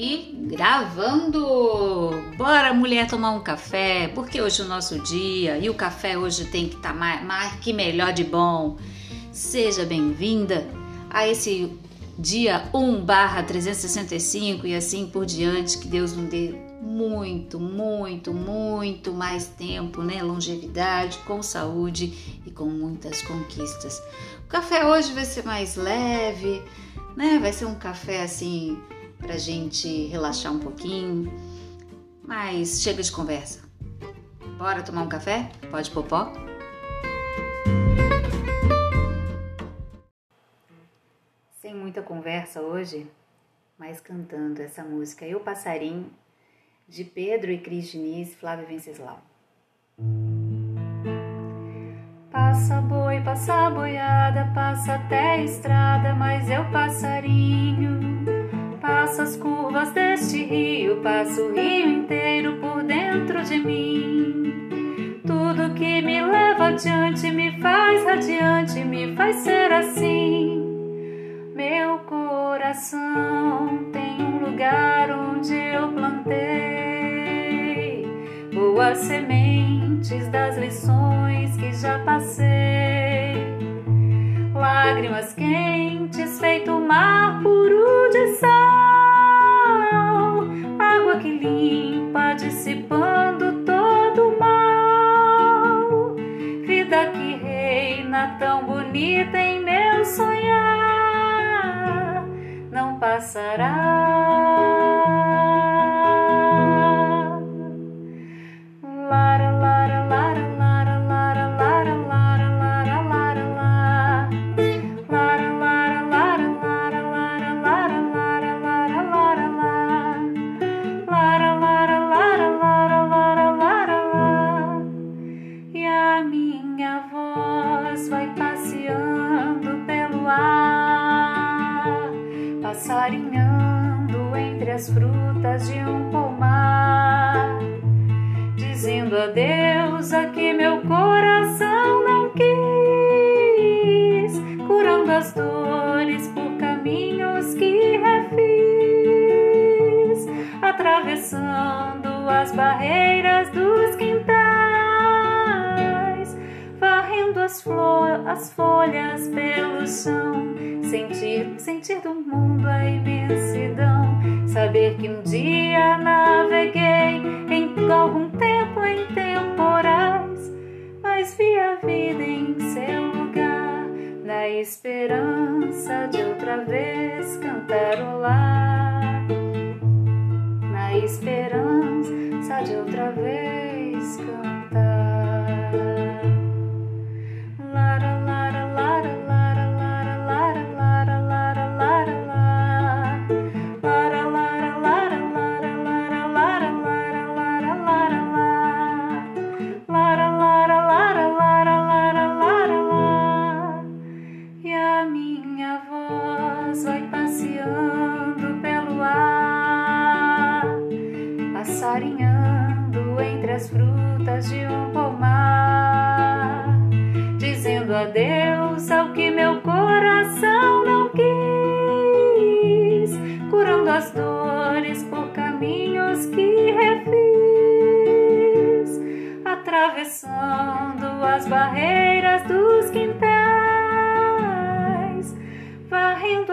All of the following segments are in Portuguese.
E gravando! Bora, mulher, tomar um café, porque hoje é o nosso dia e o café hoje tem que estar tá mais, mais que melhor de bom. Seja bem-vinda a esse dia 1 barra 365 e assim por diante, que Deus nos dê muito, muito, muito mais tempo, né? Longevidade, com saúde e com muitas conquistas. O café hoje vai ser mais leve, né? Vai ser um café assim pra gente relaxar um pouquinho. Mas chega de conversa. Bora tomar um café? Pode popó? Muita conversa hoje, mas cantando essa música Eu Passarinho, de Pedro e Cris Diniz, Flávio Venceslau. Passa boi, passa boiada, passa até a estrada, mas eu passarinho Passa as curvas deste rio, passa o rio inteiro por dentro de mim. Tudo que me leva adiante me faz radiante, me faz ser assim. Coração tem um lugar onde eu plantei boas sementes das lições que já passei. Lágrimas quentes, feito mar puro de sal que limpa, dissipando todo o mal. Vida que reina tão bonita passará. As frutas de um pomar, dizendo adeus a que meu coração não quis, curando as dores por caminhos que refiz, atravessando as barreiras dos as folhas pelo chão, sentir, sentir do mundo a imensidão Saber que um dia naveguei em algum tempo em temporais, mas vi a vida em seu lugar, na esperança de outra vez cantarolar. a minha voz vai passeando pelo ar, passarinhando entre as frutas de um pomar, dizendo adeus ao que meu coração não quis, curando as dores por caminhos que refiz, atravessando as barreiras dos que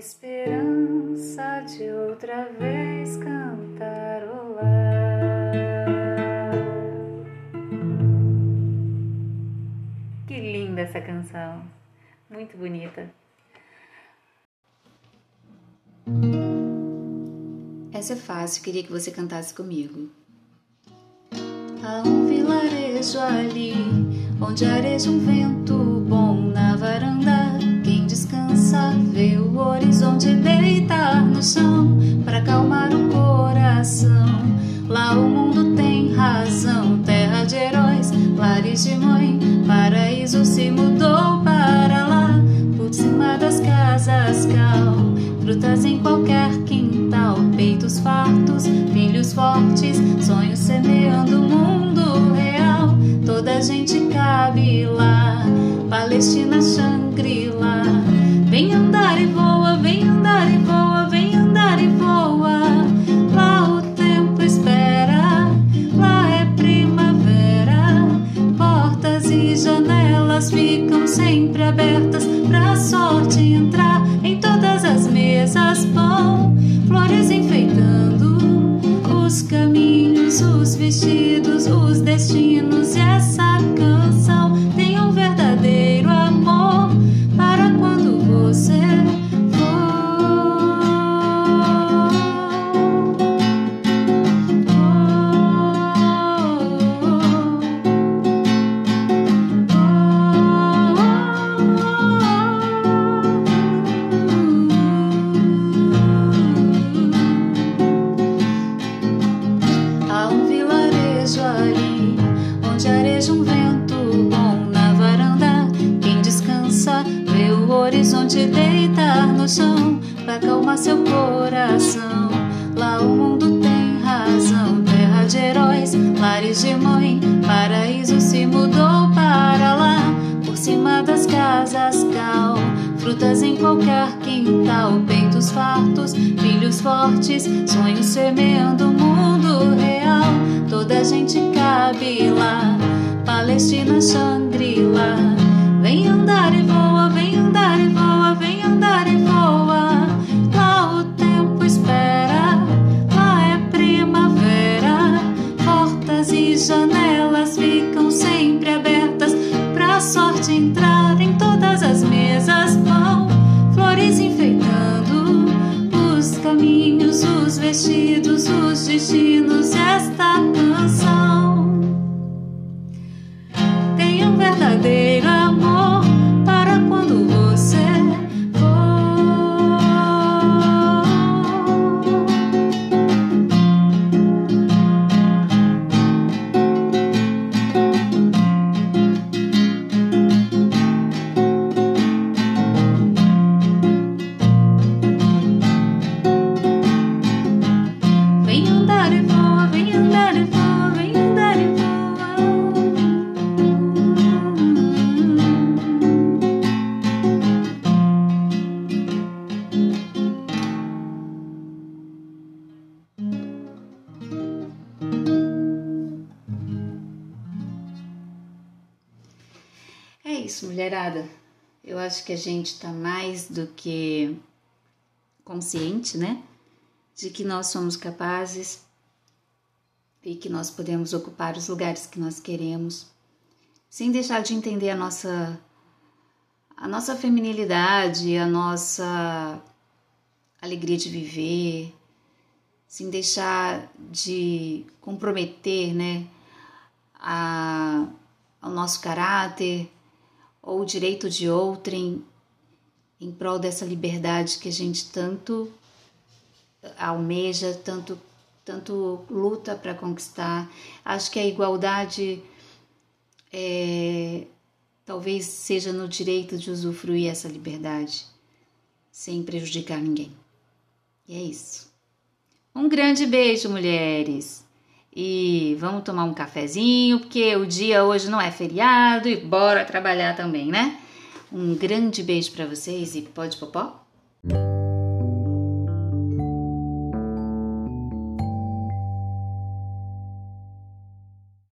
esperança de outra vez cantarolar. Que linda essa canção, muito bonita. Essa é fácil, queria que você cantasse comigo. Há um vilarejo ali, onde areja um vento bom na varanda Vê o horizonte deitar no chão para acalmar o coração. Lá o mundo tem razão, terra de heróis, lares de mãe, paraíso se mudou para lá. Por cima das casas cal, frutas em qualquer quintal, peitos fartos, filhos fortes, sonhos semeando o mundo real. Toda gente sempre abertas pra sorte entrar em todas as mesas. Pão, flores enfeitando os caminhos, os vestidos, os destinos e essa pra acalmar seu coração. Lá o mundo tem razão, terra de heróis, lares de mãe, paraíso se mudou para lá. Por cima das casas cal, frutas em qualquer quintal, peitos fartos, filhos fortes, sonhos semeando o mundo real. Toda gente cabe lá, Palestina, Shangri-La. Vestidos, os destinos. É isso, mulherada. Eu acho que a gente tá mais do que consciente, né? De que nós somos capazes e que nós podemos ocupar os lugares que nós queremos, sem deixar de entender a nossa a nossa feminilidade, a nossa alegria de viver, sem deixar de comprometer, né, a, ao nosso caráter ou o direito de outrem em prol dessa liberdade que a gente tanto almeja, tanto tanto luta para conquistar. Acho que a igualdade é, talvez seja no direito de usufruir essa liberdade sem prejudicar ninguém. E é isso. Um grande beijo, mulheres! E vamos tomar um cafezinho, porque o dia hoje não é feriado e bora trabalhar também, né? Um grande beijo para vocês e pode popó?